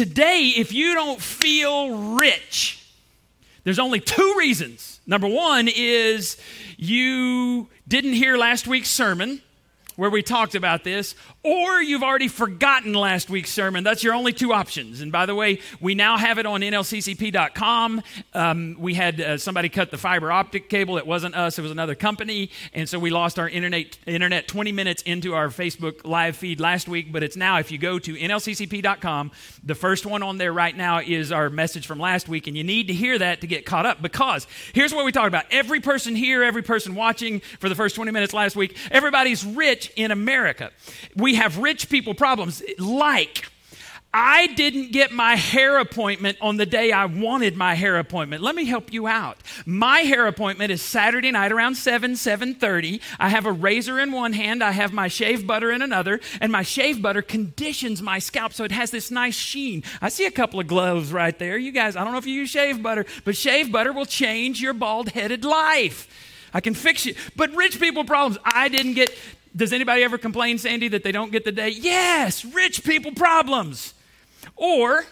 today, if you don't feel rich, there's only two reasons. Number one is you didn't hear last week's sermon where we talked about this, or you've already forgotten last week's sermon. That's your only two options. And by the way, we now have it on nlccp.com. Um, we had uh, somebody cut the fiber optic cable. It wasn't us, it was another company. And so we lost our internet, internet 20 minutes into our Facebook live feed last week. But it's now, if you go to nlccp.com, the first one on there right now is our message from last week. And you need to hear that to get caught up because here's what we talked about. Every person here, every person watching for the first 20 minutes last week, everybody's rich in America. We have rich people problems like I didn't get my hair appointment on the day I wanted my hair appointment. Let me help you out. My hair appointment is Saturday night around 7, 7:30. I have a razor in one hand, I have my shave butter in another, and my shave butter conditions my scalp so it has this nice sheen. I see a couple of gloves right there. You guys, I don't know if you use shave butter, but shave butter will change your bald-headed life. I can fix you. But rich people problems. I didn't get does anybody ever complain, Sandy, that they don't get the day? Yes, rich people problems. Or,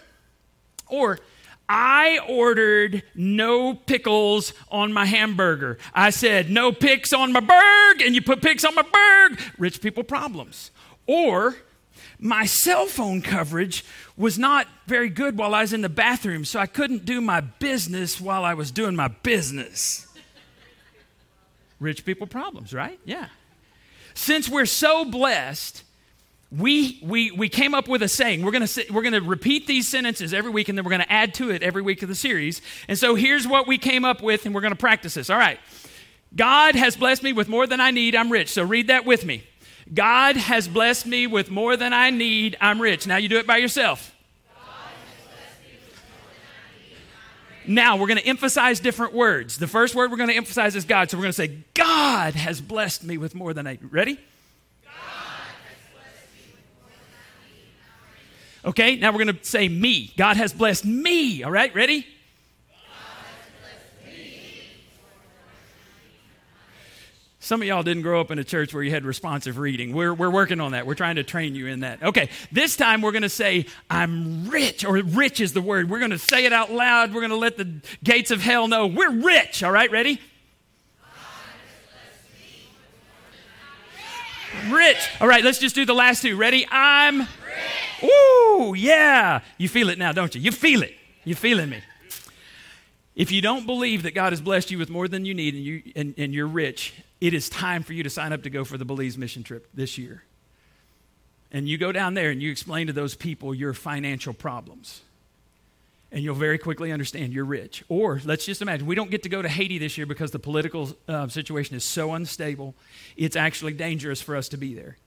or, I ordered no pickles on my hamburger. I said, no picks on my burg, and you put picks on my burg. Rich people problems. Or, my cell phone coverage was not very good while I was in the bathroom, so I couldn't do my business while I was doing my business. Rich people problems, right? Yeah since we're so blessed, we, we, we came up with a saying. We're going we're gonna repeat these sentences every week, and then we're going to add to it every week of the series. And so here's what we came up with, and we're going to practice this. All right. God has blessed me with more than I need. I'm rich. So read that with me. God has blessed me with more than I need. I'm rich. Now you do it by yourself. Now we're going to emphasize different words. The first word we're going to emphasize is God. So we're going to say, God has blessed me with more than I. Ready? Okay, now we're going to say me. God has blessed me. All right, ready? Some of y'all didn't grow up in a church where you had responsive reading. We're, we're working on that. We're trying to train you in that. Okay, this time we're going to say, I'm rich, or rich is the word. We're going to say it out loud. We're going to let the gates of hell know we're rich. All right, ready? Rich. All right, let's just do the last two. Ready? I'm rich. Ooh, yeah. You feel it now, don't you? You feel it. You feeling me? If you don't believe that God has blessed you with more than you need and, you, and, and you're rich, it is time for you to sign up to go for the Belize mission trip this year. And you go down there and you explain to those people your financial problems. And you'll very quickly understand you're rich. Or let's just imagine we don't get to go to Haiti this year because the political uh, situation is so unstable. It's actually dangerous for us to be there.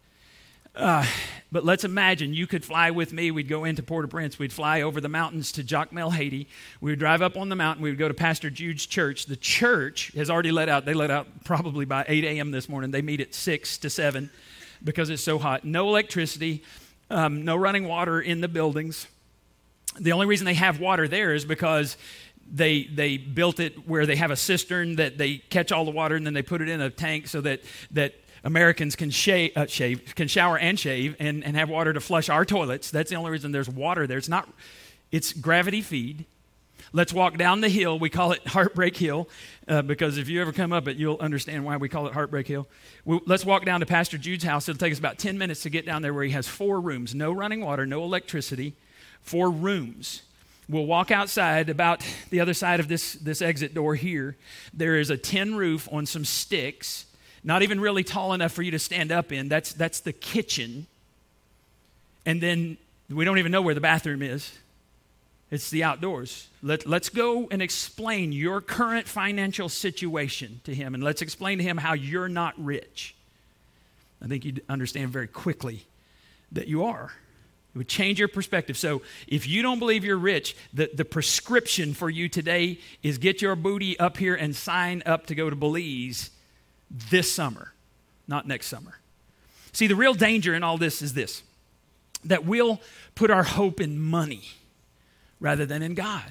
Uh, but let's imagine you could fly with me. We'd go into Port au Prince. We'd fly over the mountains to Jacmel, Haiti. We would drive up on the mountain. We would go to Pastor Jude's church. The church has already let out. They let out probably by 8 a.m. this morning. They meet at 6 to 7 because it's so hot. No electricity, um, no running water in the buildings. The only reason they have water there is because they they built it where they have a cistern that they catch all the water and then they put it in a tank so that that Americans can shave, uh, shave, can shower and shave and, and have water to flush our toilets. That's the only reason there's water there. It's not, it's gravity feed. Let's walk down the hill. We call it Heartbreak Hill uh, because if you ever come up it, you'll understand why we call it Heartbreak Hill. we let's walk down to Pastor Jude's house. It'll take us about 10 minutes to get down there where he has four rooms no running water, no electricity, four rooms. We'll walk outside about the other side of this, this exit door here. There is a tin roof on some sticks not even really tall enough for you to stand up in. That's, that's the kitchen. And then we don't even know where the bathroom is. It's the outdoors. Let, let's go and explain your current financial situation to him, and let's explain to him how you're not rich. I think you'd understand very quickly that you are. It would change your perspective. So, if you don't believe you're rich, the, the prescription for you today is get your booty up here and sign up to go to Belize this summer, not next summer. See, the real danger in all this is this that we'll put our hope in money rather than in God.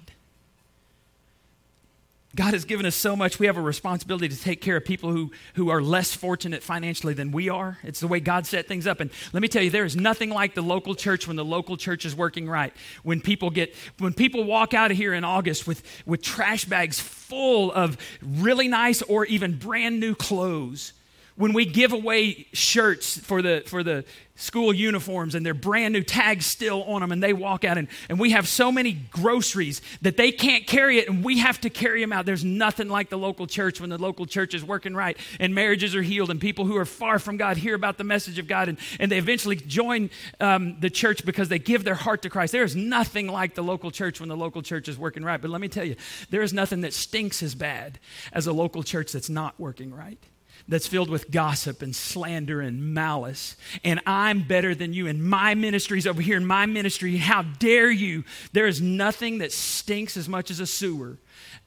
God has given us so much. We have a responsibility to take care of people who, who are less fortunate financially than we are. It's the way God set things up. And let me tell you, there is nothing like the local church when the local church is working right. When people get, when people walk out of here in August with, with trash bags full of really nice or even brand new clothes when we give away shirts for the for the school uniforms and their brand new tags still on them and they walk out and, and we have so many groceries that they can't carry it and we have to carry them out. There's nothing like the local church when the local church is working right and marriages are healed and people who are far from god hear about the message of god and, and they eventually join um, the church because they give their heart to christ. There is nothing like the local church when the local church is working right. But let me tell you there is nothing that stinks as bad as a local church that's not working right that's filled with gossip and slander and malice. And I'm better than you. And my ministry's over here in my ministry. How dare you? There is nothing that stinks as much as a sewer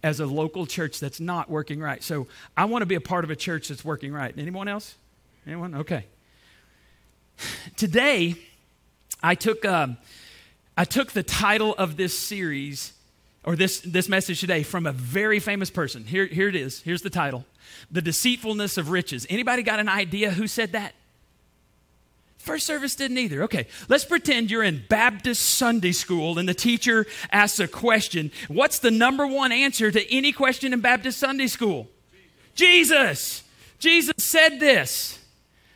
as a local church that's not working right. So I want to be a part of a church that's working right. Anyone else? Anyone? Okay. Today, I took, um, I took the title of this series or this, this message today from a very famous person. Here, here it is. Here's the title The Deceitfulness of Riches. Anybody got an idea who said that? First service didn't either. Okay, let's pretend you're in Baptist Sunday school and the teacher asks a question. What's the number one answer to any question in Baptist Sunday school? Jesus. Jesus said this.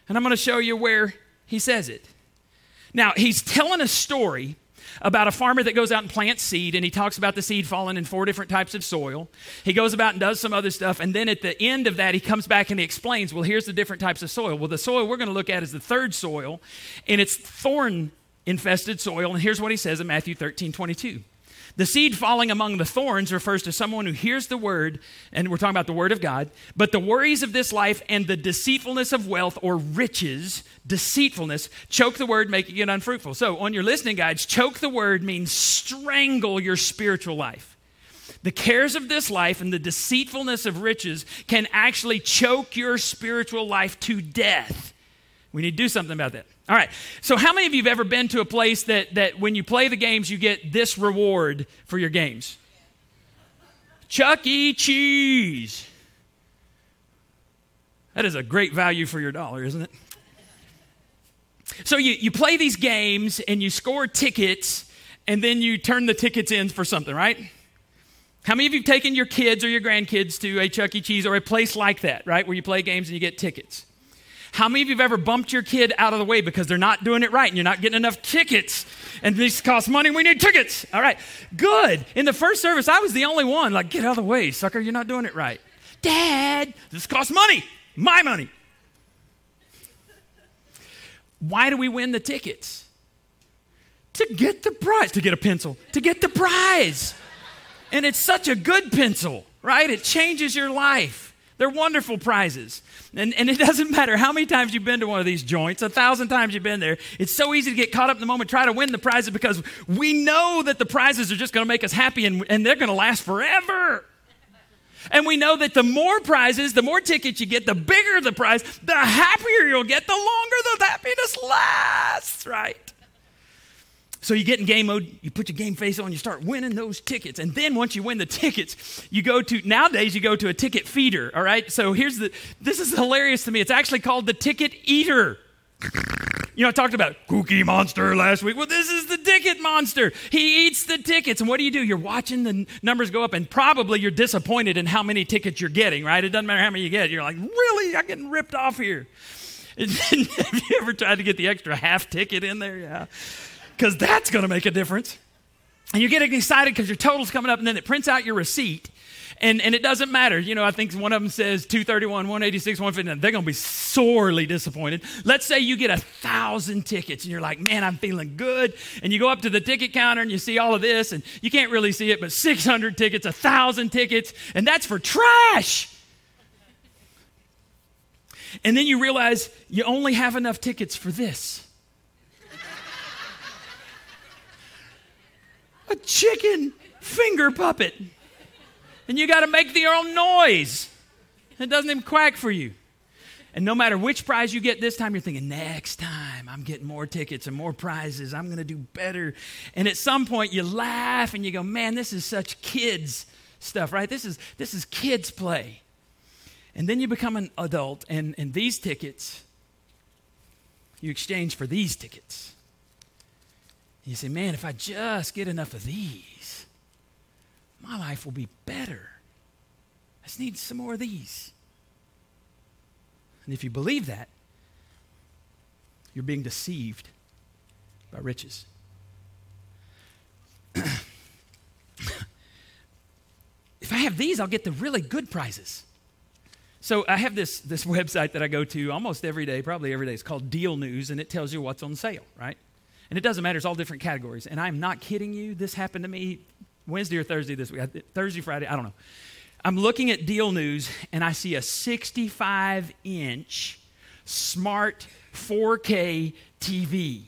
And I'm going to show you where he says it. Now, he's telling a story about a farmer that goes out and plants seed, and he talks about the seed falling in four different types of soil. He goes about and does some other stuff, and then at the end of that, he comes back and he explains, well, here's the different types of soil. Well, the soil we're going to look at is the third soil, and it's thorn infested soil. And here's what he says in Matthew 13 22. The seed falling among the thorns refers to someone who hears the word, and we're talking about the word of God, but the worries of this life and the deceitfulness of wealth or riches, deceitfulness, choke the word, making it unfruitful. So, on your listening guides, choke the word means strangle your spiritual life. The cares of this life and the deceitfulness of riches can actually choke your spiritual life to death. We need to do something about that. All right. So, how many of you have ever been to a place that, that when you play the games, you get this reward for your games? Chuck E. Cheese. That is a great value for your dollar, isn't it? So, you, you play these games and you score tickets, and then you turn the tickets in for something, right? How many of you have taken your kids or your grandkids to a Chuck E. Cheese or a place like that, right, where you play games and you get tickets? How many of you have ever bumped your kid out of the way because they're not doing it right and you're not getting enough tickets? And this costs money, we need tickets. All right, good. In the first service, I was the only one. Like, get out of the way, sucker, you're not doing it right. Dad, this costs money, my money. Why do we win the tickets? To get the prize, to get a pencil, to get the prize. And it's such a good pencil, right? It changes your life. They're wonderful prizes. And, and it doesn't matter how many times you've been to one of these joints, a thousand times you've been there. It's so easy to get caught up in the moment, try to win the prizes because we know that the prizes are just going to make us happy and, and they're going to last forever. And we know that the more prizes, the more tickets you get, the bigger the prize, the happier you'll get, the longer the happiness lasts, right? So you get in game mode, you put your game face on, you start winning those tickets. And then once you win the tickets, you go to, nowadays you go to a ticket feeder, all right? So here's the, this is hilarious to me. It's actually called the ticket eater. You know, I talked about Cookie Monster last week. Well, this is the ticket monster. He eats the tickets. And what do you do? You're watching the numbers go up, and probably you're disappointed in how many tickets you're getting, right? It doesn't matter how many you get. You're like, really? I'm getting ripped off here. Have you ever tried to get the extra half ticket in there? Yeah because that's going to make a difference. And you're getting excited because your total's coming up, and then it prints out your receipt. And, and it doesn't matter. You know, I think one of them says 231, 186, 159. They're going to be sorely disappointed. Let's say you get a thousand tickets and you're like, man, I'm feeling good. And you go up to the ticket counter and you see all of this, and you can't really see it, but 600 tickets, a thousand tickets, and that's for trash. And then you realize you only have enough tickets for this. A chicken finger puppet. And you got to make your own noise. It doesn't even quack for you. And no matter which prize you get this time, you're thinking, next time I'm getting more tickets and more prizes. I'm going to do better. And at some point, you laugh and you go, man, this is such kids stuff, right? This is this is kids play. And then you become an adult and, and these tickets you exchange for these tickets. You say, man, if I just get enough of these, my life will be better. I just need some more of these. And if you believe that, you're being deceived by riches. if I have these, I'll get the really good prizes. So I have this, this website that I go to almost every day, probably every day. It's called Deal News, and it tells you what's on sale, right? And it doesn't matter, it's all different categories. And I'm not kidding you. This happened to me Wednesday or Thursday this week. Thursday, Friday, I don't know. I'm looking at Deal News, and I see a 65 inch smart 4K TV.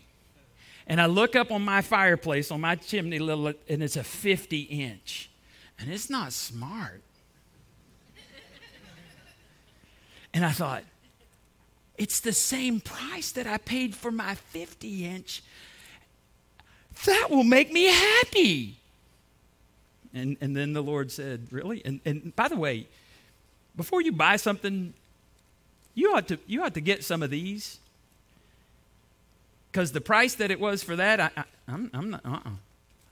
And I look up on my fireplace, on my chimney, little, and it's a 50 inch. And it's not smart. and I thought, it's the same price that I paid for my 50 inch. That will make me happy. And, and then the Lord said, Really? And, and by the way, before you buy something, you ought to, you ought to get some of these. Because the price that it was for that, I, I, I'm, I'm not, uh-uh.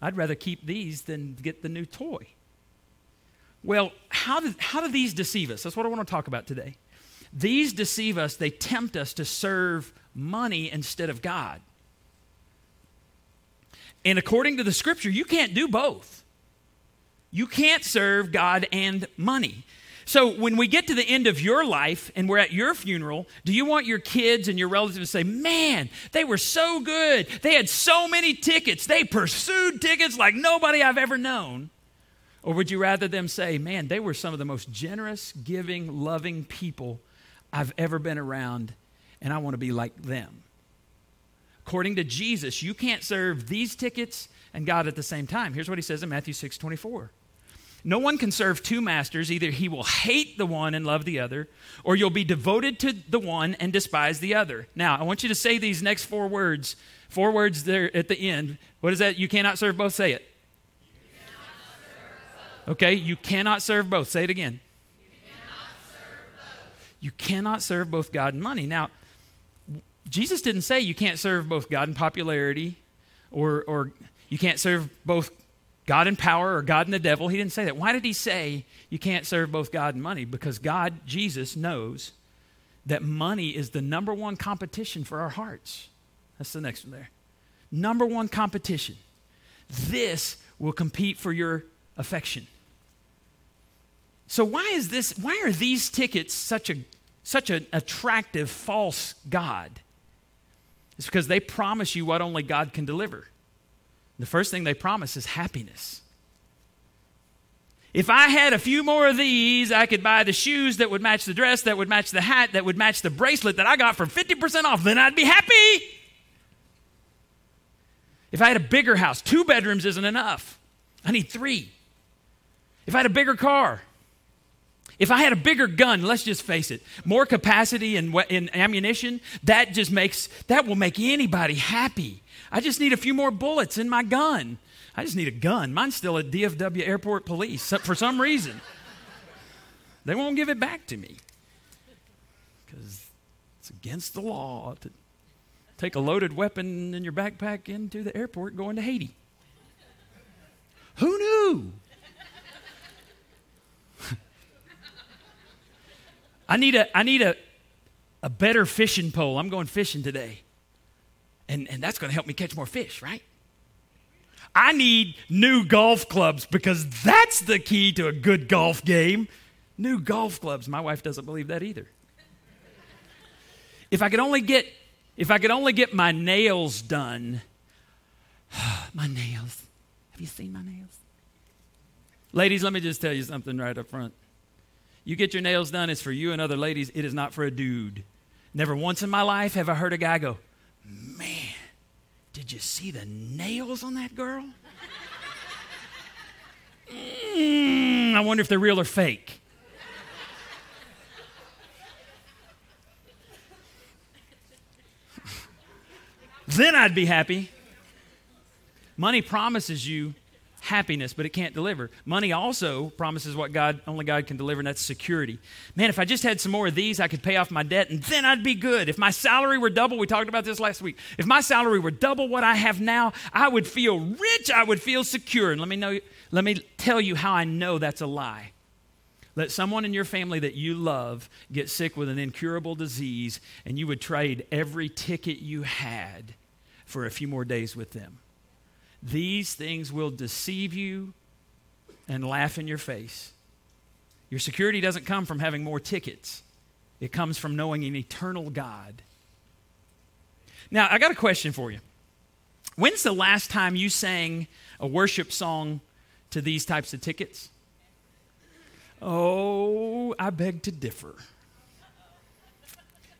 I'd rather keep these than get the new toy. Well, how do, how do these deceive us? That's what I want to talk about today. These deceive us, they tempt us to serve money instead of God. And according to the scripture, you can't do both. You can't serve God and money. So when we get to the end of your life and we're at your funeral, do you want your kids and your relatives to say, Man, they were so good. They had so many tickets. They pursued tickets like nobody I've ever known. Or would you rather them say, Man, they were some of the most generous, giving, loving people I've ever been around, and I want to be like them? According to Jesus, you can't serve these tickets and God at the same time. Here's what he says in Matthew 6 24. No one can serve two masters. Either he will hate the one and love the other, or you'll be devoted to the one and despise the other. Now, I want you to say these next four words. Four words there at the end. What is that? You cannot serve both. Say it. Okay, you cannot serve both. Say it again. You cannot serve both, You cannot serve both God and money. Now, Jesus didn't say you can't serve both God and popularity or, or you can't serve both God and power or God and the devil. He didn't say that. Why did he say you can't serve both God and money? Because God, Jesus, knows that money is the number one competition for our hearts. That's the next one there. Number one competition. This will compete for your affection. So why is this why are these tickets such a such an attractive false god? It's because they promise you what only God can deliver. The first thing they promise is happiness. If I had a few more of these, I could buy the shoes that would match the dress, that would match the hat, that would match the bracelet that I got for 50% off, then I'd be happy. If I had a bigger house, two bedrooms isn't enough. I need three. If I had a bigger car, if I had a bigger gun, let's just face it, more capacity and in, ammunition, that just makes, that will make anybody happy. I just need a few more bullets in my gun. I just need a gun. Mine's still at DFW Airport Police for some reason. They won't give it back to me because it's against the law to take a loaded weapon in your backpack into the airport going to Haiti. Who knew? I need a I need a a better fishing pole. I'm going fishing today. And, and that's going to help me catch more fish, right? I need new golf clubs because that's the key to a good golf game. New golf clubs. My wife doesn't believe that either. If I could only get if I could only get my nails done. my nails. Have you seen my nails? Ladies, let me just tell you something right up front. You get your nails done, it's for you and other ladies. It is not for a dude. Never once in my life have I heard a guy go, Man, did you see the nails on that girl? Mm, I wonder if they're real or fake. then I'd be happy. Money promises you happiness, but it can't deliver. Money also promises what God only God can deliver, and that's security. Man, if I just had some more of these, I could pay off my debt, and then I'd be good. If my salary were double, we talked about this last week. If my salary were double what I have now, I would feel rich. I would feel secure. And let me know. Let me tell you how I know that's a lie. Let someone in your family that you love get sick with an incurable disease, and you would trade every ticket you had for a few more days with them. These things will deceive you and laugh in your face. Your security doesn't come from having more tickets, it comes from knowing an eternal God. Now, I got a question for you. When's the last time you sang a worship song to these types of tickets? Oh, I beg to differ.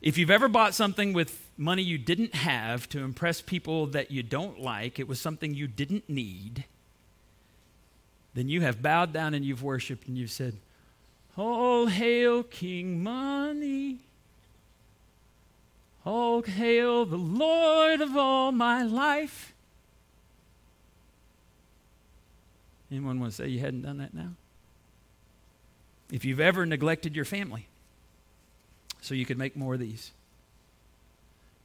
If you've ever bought something with money you didn't have to impress people that you don't like, it was something you didn't need, then you have bowed down and you've worshiped and you've said, All hail King Money. All hail the Lord of all my life. Anyone want to say you hadn't done that now? If you've ever neglected your family so you could make more of these,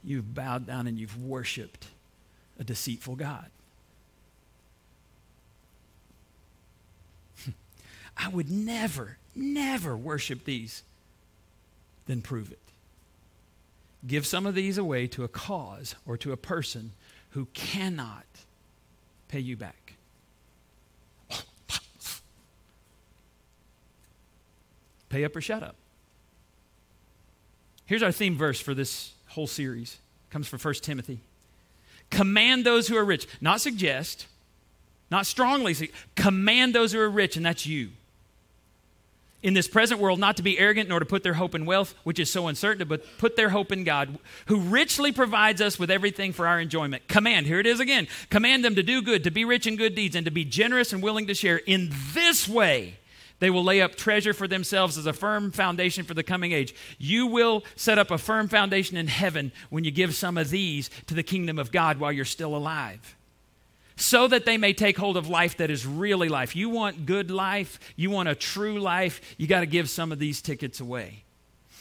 you've bowed down and you've worshiped a deceitful God. I would never, never worship these, then prove it. Give some of these away to a cause or to a person who cannot pay you back. Pay up or shut up. Here's our theme verse for this whole series. Comes from 1 Timothy. Command those who are rich, not suggest, not strongly, command those who are rich, and that's you. In this present world, not to be arrogant nor to put their hope in wealth, which is so uncertain, but put their hope in God, who richly provides us with everything for our enjoyment. Command, here it is again. Command them to do good, to be rich in good deeds, and to be generous and willing to share. In this way, they will lay up treasure for themselves as a firm foundation for the coming age. You will set up a firm foundation in heaven when you give some of these to the kingdom of God while you're still alive. So that they may take hold of life that is really life. You want good life, you want a true life, you got to give some of these tickets away.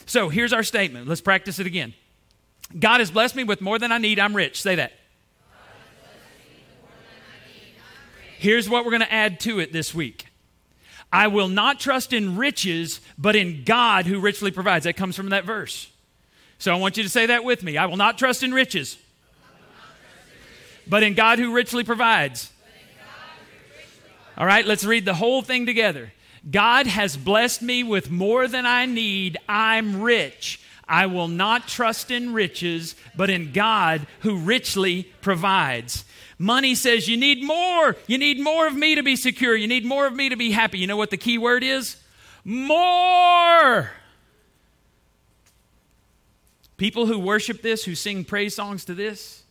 So here's our statement. Let's practice it again. God has blessed me with more than I need. I'm rich. Say that. Here's what we're going to add to it this week. I will not trust in riches, but in God who richly provides. That comes from that verse. So I want you to say that with me. I will not trust in riches, but in God who richly provides. All right, let's read the whole thing together. God has blessed me with more than I need. I'm rich. I will not trust in riches, but in God who richly provides. Money says, You need more. You need more of me to be secure. You need more of me to be happy. You know what the key word is? More. People who worship this, who sing praise songs to this,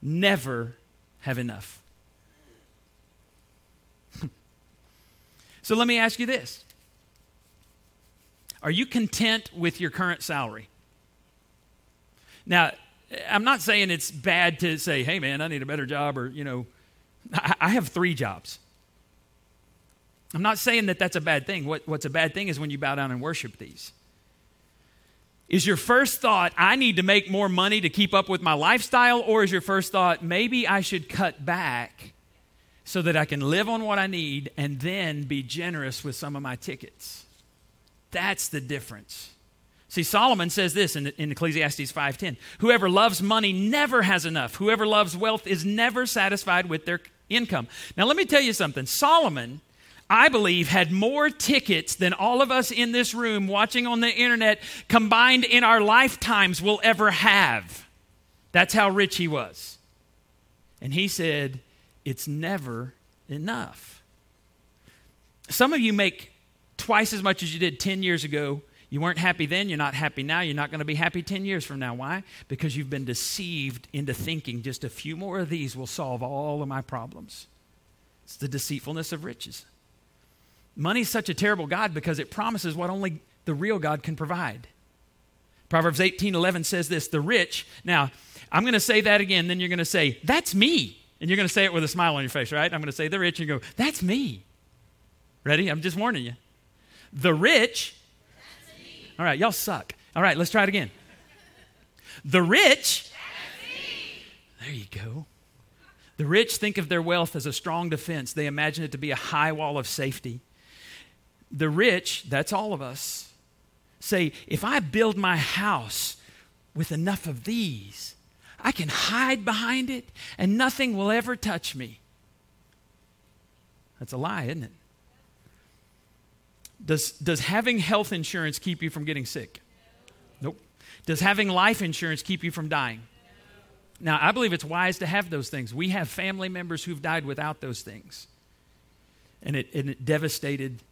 never have enough. so let me ask you this Are you content with your current salary? Now, I'm not saying it's bad to say, hey, man, I need a better job, or, you know, I, have three jobs. I'm not saying that that's a bad thing. What, what's a bad thing is when you bow down and worship these. Is your first thought, I need to make more money to keep up with my lifestyle? Or is your first thought, maybe I should cut back so that I can live on what I need and then be generous with some of my tickets? That's the difference. See, Solomon says this in, in Ecclesiastes 5:10. Whoever loves money never has enough. Whoever loves wealth is never satisfied with their income. Now let me tell you something. Solomon, I believe, had more tickets than all of us in this room watching on the internet combined in our lifetimes will ever have. That's how rich he was. And he said, It's never enough. Some of you make twice as much as you did 10 years ago you weren't happy then, you're not happy now, you're not going to be happy 10 years from now. Why? Because you've been deceived into thinking just a few more of these will solve all of my problems. It's the deceitfulness of riches. Money's such a terrible God because it promises what only the real God can provide. Proverbs 18 11 says this the rich, now I'm going to say that again, then you're going to say, that's me. And you're going to say it with a smile on your face, right? I'm going to say the rich, and you go, that's me. Ready? I'm just warning you. The rich. All right, y'all suck. All right, let's try it again. The rich. There you go. The rich think of their wealth as a strong defense. They imagine it to be a high wall of safety. The rich, that's all of us, say, if I build my house with enough of these, I can hide behind it and nothing will ever touch me. That's a lie, isn't it? Does, does having health insurance keep you from getting sick? Nope. Does having life insurance keep you from dying? Now, I believe it's wise to have those things. We have family members who've died without those things. And it, and it devastated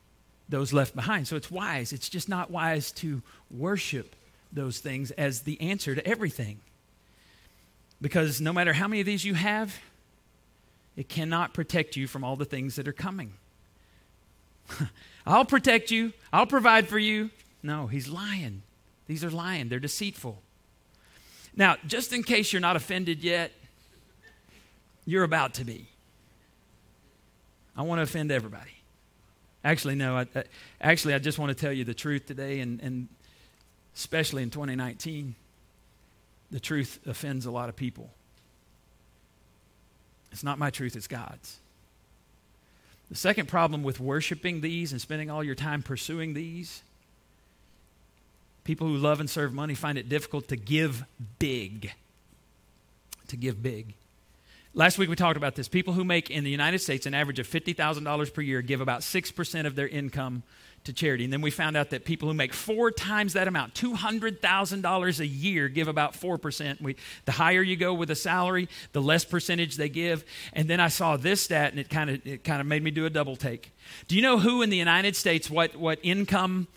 those left behind. So it's wise. It's just not wise to worship those things as the answer to everything. Because no matter how many of these you have, it cannot protect you from all the things that are coming. I'll protect you, I'll provide for you. No, he's lying. These are lying, they're deceitful. Now, just in case you're not offended yet, you're about to be. I want to offend everybody. Actually, no. I, I, actually, I just want to tell you the truth today, and, and especially in 2019, the truth offends a lot of people. It's not my truth, it's God's. The second problem with worshiping these and spending all your time pursuing these, people who love and serve money find it difficult to give big. To give big. Last week we talked about this. People who make in the United States an average of $50,000 per year give about 6% of their income to charity. And then we found out that people who make four times that amount, $200,000 a year, give about 4%. We, the higher you go with a salary, the less percentage they give. And then I saw this stat and it kind of it kind of made me do a double take. Do you know who in the United States what what income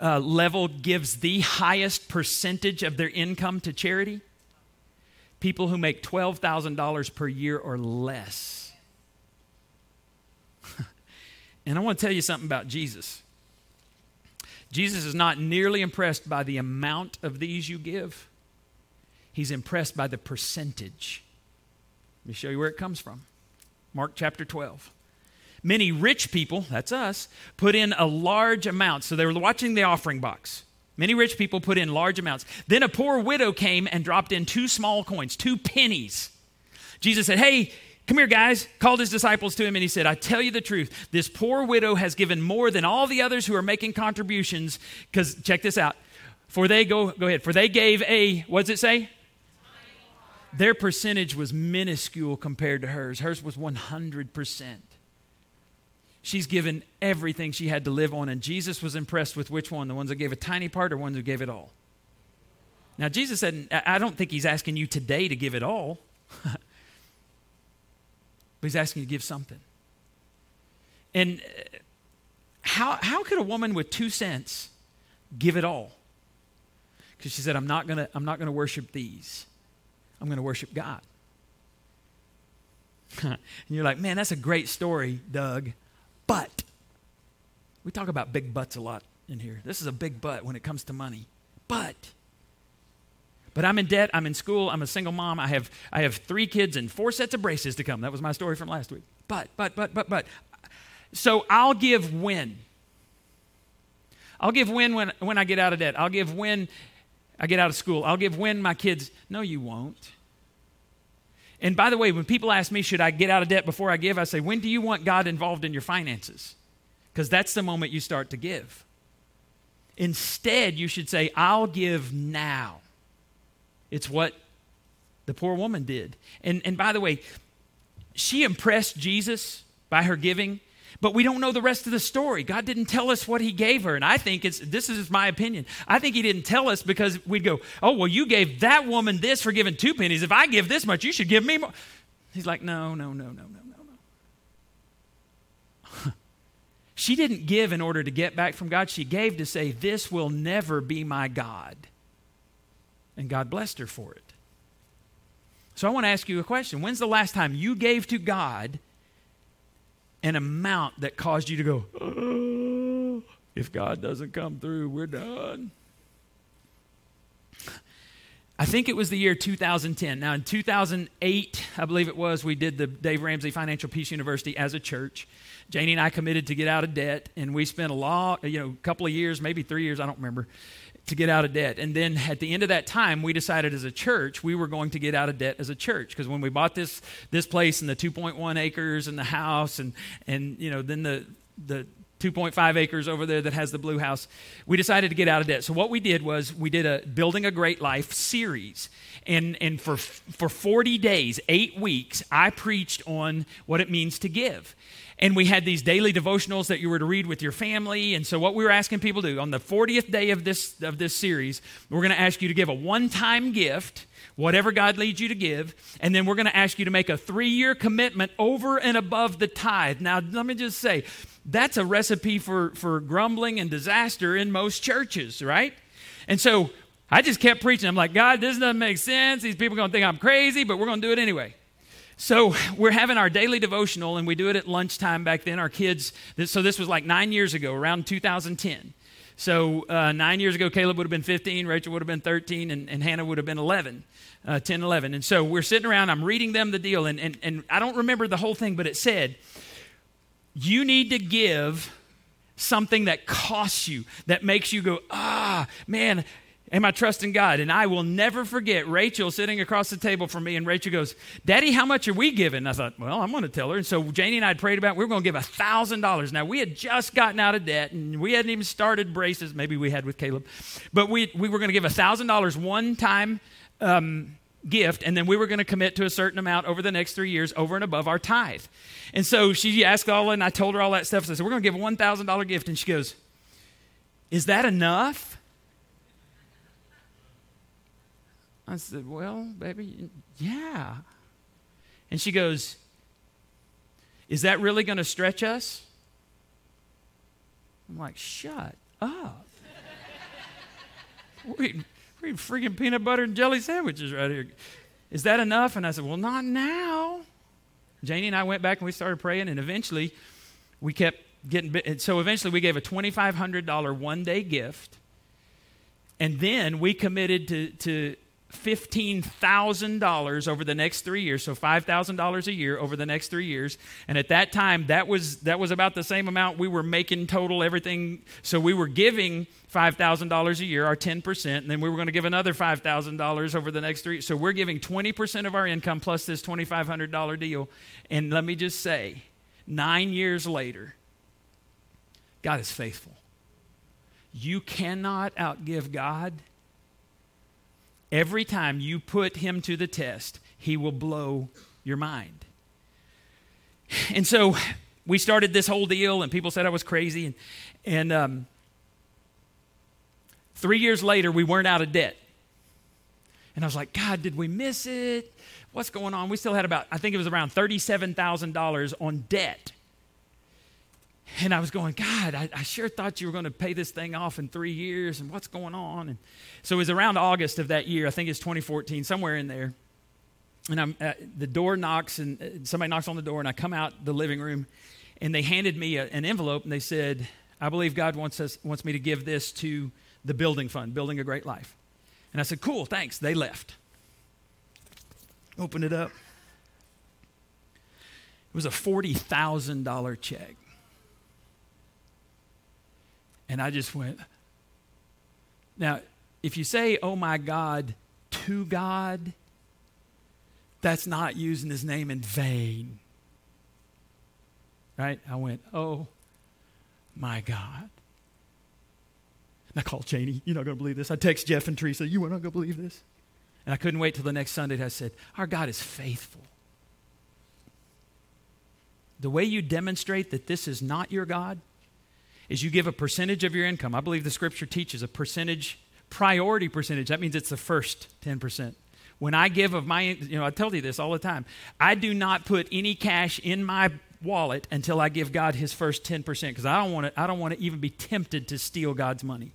uh, level gives the highest percentage of their income to charity? people who make $12,000 per year or less. and I want to tell you something about Jesus. Jesus is not nearly impressed by the amount of these you give, he's impressed by the percentage. Let me show you where it comes from. Mark chapter 12. Many rich people, that's us, put in a large amount. So they were watching the offering box. Many rich people put in large amounts. Then a poor widow came and dropped in two small coins, two pennies. Jesus said, Hey, come here, guys. Called his disciples to him and he said, I tell you the truth. This poor widow has given more than all the others who are making contributions. Because check this out. For they go, go ahead. For they gave a, what does it say? Their percentage was minuscule compared to hers. Hers was 100% she's given everything she had to live on. And Jesus was impressed with which one? The ones that gave a tiny part or ones who gave it all? Now, Jesus said, I don't think he's asking you today to give it all, but he's asking you to give something. And uh, how, how could a woman with two cents give it all? Because she said, I'm not going to I'm not going to worship these. I'm going to worship God. and you're like, man, that's a great story, Doug. But we talk about big butts a lot in here. This is a big butt when it comes to money. But but I'm in debt, I'm in school, I'm a single mom, I have I have 3 kids and 4 sets of braces to come. That was my story from last week. But but but but but so I'll give when I'll give when when when I get out of debt. I'll give when I get out of school. I'll give when my kids No you won't. And by the way, when people ask me, should I get out of debt before I give? I say, when do you want God involved in your finances? Because that's the moment you start to give. Instead, you should say, I'll give now. It's what the poor woman did. And, and by the way, she impressed Jesus by her giving but we don't know the rest of the story. God didn't tell us what He gave her. And I think it's, this is my opinion. I think He didn't tell us because we'd go, oh, well, you gave that woman this for giving two pennies. If I give this much, you should give me more. He's like, no, no, no, no, no, no, no. she didn't give in order to get back from God. She gave to say, this will never be my God. And God blessed her for it. So I want to ask you a question. When's the last time you gave to God an amount that caused you to go, oh, if God doesn't come through, we're done. I think it was the year 2010. Now, in 2008, I believe it was, we did the Dave Ramsey Financial Peace University as a church. Janie and I committed to get out of debt, and we spent a lot, you know, a couple of years, maybe three years, I don't remember, to get out of debt. And then at the end of that time, we decided as a church we were going to get out of debt as a church because when we bought this this place and the 2.1 acres and the house and and you know then the the 2.5 acres over there that has the blue house. We decided to get out of debt. So what we did was we did a building a great life series. And and for for 40 days, 8 weeks, I preached on what it means to give. And we had these daily devotionals that you were to read with your family. And so what we were asking people to do on the 40th day of this of this series, we're going to ask you to give a one-time gift whatever God leads you to give. And then we're going to ask you to make a three year commitment over and above the tithe. Now, let me just say, that's a recipe for, for grumbling and disaster in most churches, right? And so I just kept preaching. I'm like, God, this doesn't make sense. These people are going to think I'm crazy, but we're going to do it anyway. So we're having our daily devotional, and we do it at lunchtime back then. Our kids, so this was like nine years ago, around 2010. So uh, nine years ago, Caleb would have been 15, Rachel would have been 13, and, and Hannah would have been 11, uh, 10, 11. And so we're sitting around, I'm reading them the deal, and, and, and I don't remember the whole thing, but it said, you need to give something that costs you, that makes you go, ah, man, am I trusting God? And I will never forget Rachel sitting across the table from me, and Rachel goes, Daddy, how much are we giving? And I thought, well, I'm going to tell her. And so Janie and I prayed about it. We were going to give $1,000. Now, we had just gotten out of debt, and we hadn't even started braces. Maybe we had with Caleb. But we, we were going to give $1,000 one time um, gift, and then we were going to commit to a certain amount over the next three years over and above our tithe. And so she asked all, and I told her all that stuff. So I said, We're going to give a $1,000 gift. And she goes, Is that enough? I said, Well, baby, yeah. And she goes, Is that really going to stretch us? I'm like, Shut up. we we're eating freaking peanut butter and jelly sandwiches right here. Is that enough? And I said, Well, not now. Janie and I went back and we started praying, and eventually we kept getting. So eventually we gave a $2,500 one day gift. And then we committed to, to $15,000 over the next three years, so $5,000 a year over the next three years. And at that time, that was, that was about the same amount we were making total everything. So we were giving $5,000 a year, our 10%, and then we were going to give another $5,000 over the next three. So we're giving 20% of our income plus this $2,500 deal. And let me just say, nine years later, God is faithful. You cannot outgive God Every time you put him to the test, he will blow your mind. And so we started this whole deal, and people said I was crazy. And, and um, three years later, we weren't out of debt. And I was like, God, did we miss it? What's going on? We still had about, I think it was around $37,000 on debt. And I was going, God, I, I, sure thought you were going to pay this thing off in three years, and what's going on? And so it was around August of that year, I think it's 2014, somewhere in there. And I'm, uh, the door knocks, and uh, somebody knocks on the door, and I come out the living room, and they handed me a, an envelope, and they said, I believe God wants, us, wants me to give this to the building fund, Building a Great Life. And I said, Cool, thanks. They left. Open it up. It was a $40,000 check. And I just went. Now, if you say, oh my God, to God, that's not using his name in vain. Right? I went, oh my God. And I called Janie, you're not going to believe this. I text Jeff and Teresa, you are not going to believe this. And I couldn't wait till the next Sunday. I said, Our God is faithful. The way you demonstrate that this is not your God is you give a percentage of your income. I believe the scripture teaches a percentage, priority percentage. That means it's the first 10%. When I give of my, you know, I tell you this all the time. I do not put any cash in my wallet until I give God his first 10% because I don't want to I don't want to even be tempted to steal God's money.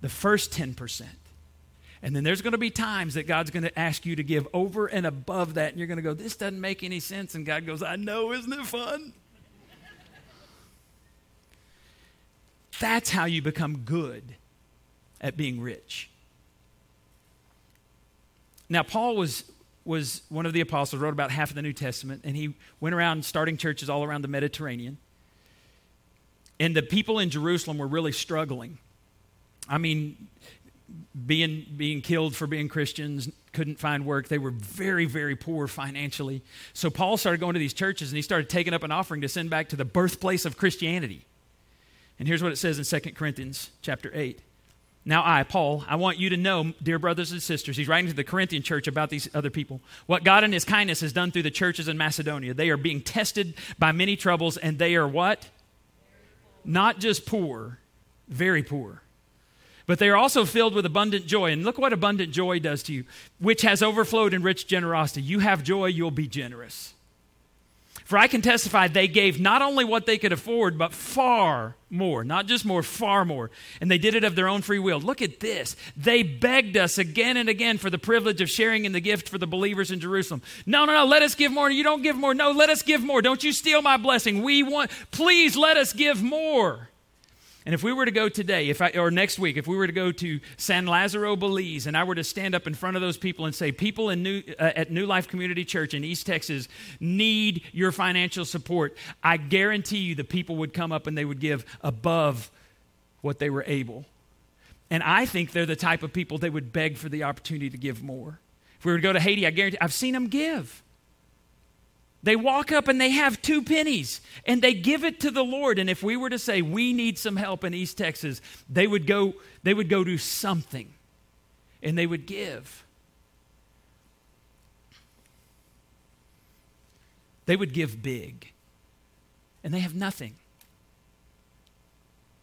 The first 10%. And then there's going to be times that God's going to ask you to give over and above that and you're going to go this doesn't make any sense and God goes I know isn't it fun? That's how you become good at being rich. Now, Paul was, was one of the apostles, wrote about half of the New Testament, and he went around starting churches all around the Mediterranean. And the people in Jerusalem were really struggling. I mean, being, being killed for being Christians, couldn't find work. They were very, very poor financially. So Paul started going to these churches and he started taking up an offering to send back to the birthplace of Christianity. And here's what it says in 2 Corinthians chapter 8. Now, I, Paul, I want you to know, dear brothers and sisters, he's writing to the Corinthian church about these other people, what God in his kindness has done through the churches in Macedonia. They are being tested by many troubles, and they are what? Not just poor, very poor. But they are also filled with abundant joy. And look what abundant joy does to you, which has overflowed in rich generosity. You have joy, you'll be generous. For I can testify they gave not only what they could afford, but far more. Not just more, far more. And they did it of their own free will. Look at this. They begged us again and again for the privilege of sharing in the gift for the believers in Jerusalem. No, no, no, let us give more. You don't give more. No, let us give more. Don't you steal my blessing. We want, please let us give more. And if we were to go today, if I, or next week, if we were to go to San Lazaro, Belize, and I were to stand up in front of those people and say, people in New, uh, at New Life Community Church in East Texas need your financial support, I guarantee you the people would come up and they would give above what they were able. And I think they're the type of people that would beg for the opportunity to give more. If we were to go to Haiti, I guarantee I've seen them give. They walk up and they have two pennies and they give it to the Lord. And if we were to say we need some help in East Texas, they would go, they would go do something and they would give. They would give big. And they have nothing.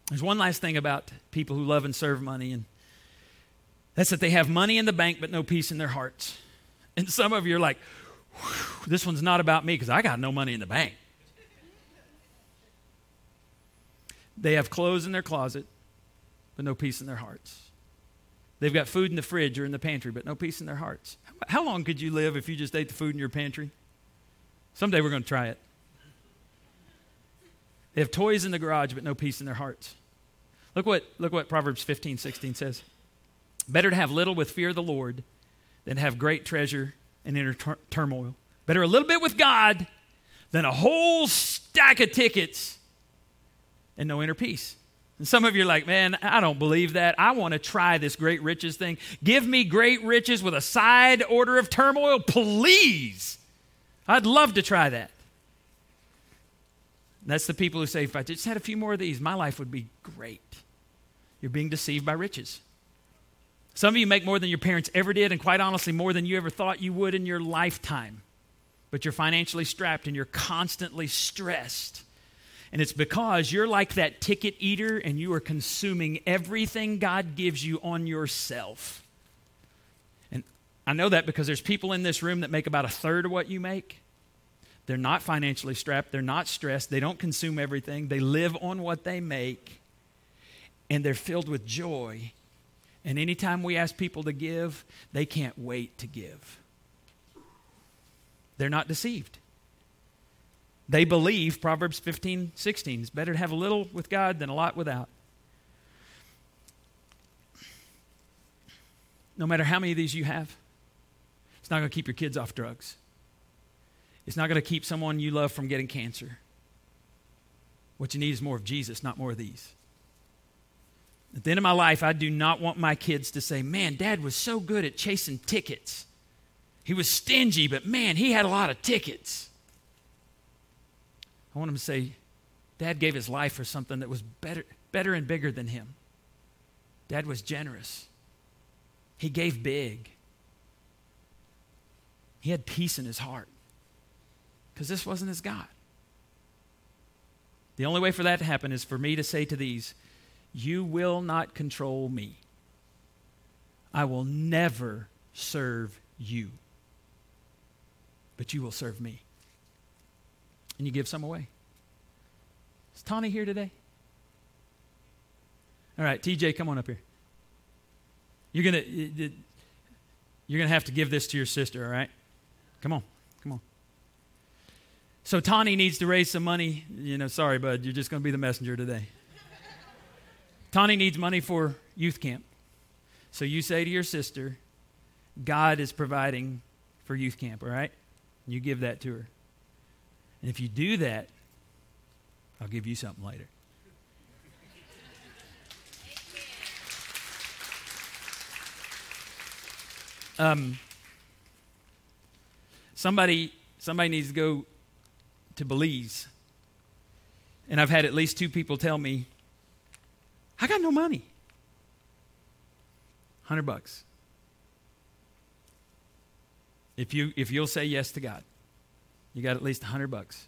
There's one last thing about people who love and serve money, and that's that they have money in the bank but no peace in their hearts. And some of you are like, this one's not about me because I got no money in the bank. They have clothes in their closet, but no peace in their hearts. They've got food in the fridge or in the pantry, but no peace in their hearts. How long could you live if you just ate the food in your pantry? Someday we're going to try it. They have toys in the garage, but no peace in their hearts. Look what, look what Proverbs 15, 16 says. Better to have little with fear of the Lord than have great treasure and inner tur- turmoil. Better a little bit with God than a whole stack of tickets and no inner peace. And some of you are like, man, I don't believe that. I want to try this great riches thing. Give me great riches with a side order of turmoil, please. I'd love to try that. That's the people who say, if I just had a few more of these, my life would be great. You're being deceived by riches. Some of you make more than your parents ever did, and quite honestly, more than you ever thought you would in your lifetime. But you're financially strapped and you're constantly stressed. And it's because you're like that ticket eater and you are consuming everything God gives you on yourself. And I know that because there's people in this room that make about a third of what you make. They're not financially strapped, they're not stressed, they don't consume everything, they live on what they make, and they're filled with joy and anytime we ask people to give, they can't wait to give. They're not deceived. They believe, Proverbs 15, 16, it's better to have a little with God than a lot without. No matter how many of these you have, it's not going to keep your kids off drugs. It's not going to keep someone you love from getting cancer. What you need is more of Jesus, not more of these. At the end of my life, I do not want my kids to say, man, dad was so good at chasing tickets. He was stingy, but man, he had a lot of tickets. I want them to say, Dad gave his life for something that was better, better and bigger than him. Dad was generous. He gave big. He had peace in his heart because this wasn't his God. The only way for that to happen is for me to say to these, you will not control me. I will never serve you, but you will serve me. And you give some away. Is Tawny here today? All right, TJ, come on up here. You're gonna you're gonna have to give this to your sister. All right, come on, come on. So Tawny needs to raise some money. You know, sorry, bud, you're just gonna be the messenger today. Tawny needs money for youth camp. So you say to your sister, God is providing for youth camp, all right? You give that to her. And if you do that, I'll give you something later. Um, somebody, somebody needs to go to Belize. And I've had at least two people tell me, I got no money. 100 bucks. If, you, if you'll say yes to God, you got at least 100 bucks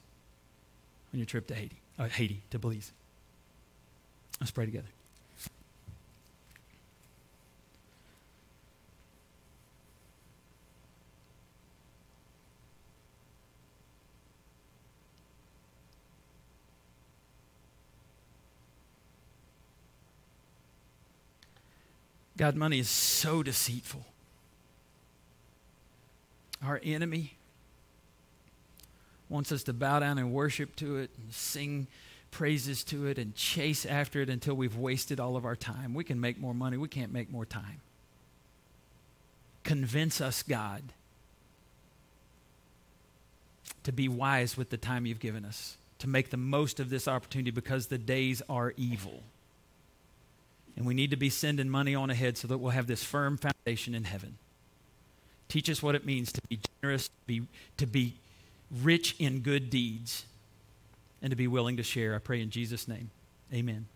on your trip to Haiti, uh, Haiti, to Belize. Let's pray together. God, money is so deceitful. Our enemy wants us to bow down and worship to it and sing praises to it and chase after it until we've wasted all of our time. We can make more money, we can't make more time. Convince us, God, to be wise with the time you've given us, to make the most of this opportunity because the days are evil. And we need to be sending money on ahead so that we'll have this firm foundation in heaven. Teach us what it means to be generous, to be, to be rich in good deeds, and to be willing to share. I pray in Jesus' name. Amen.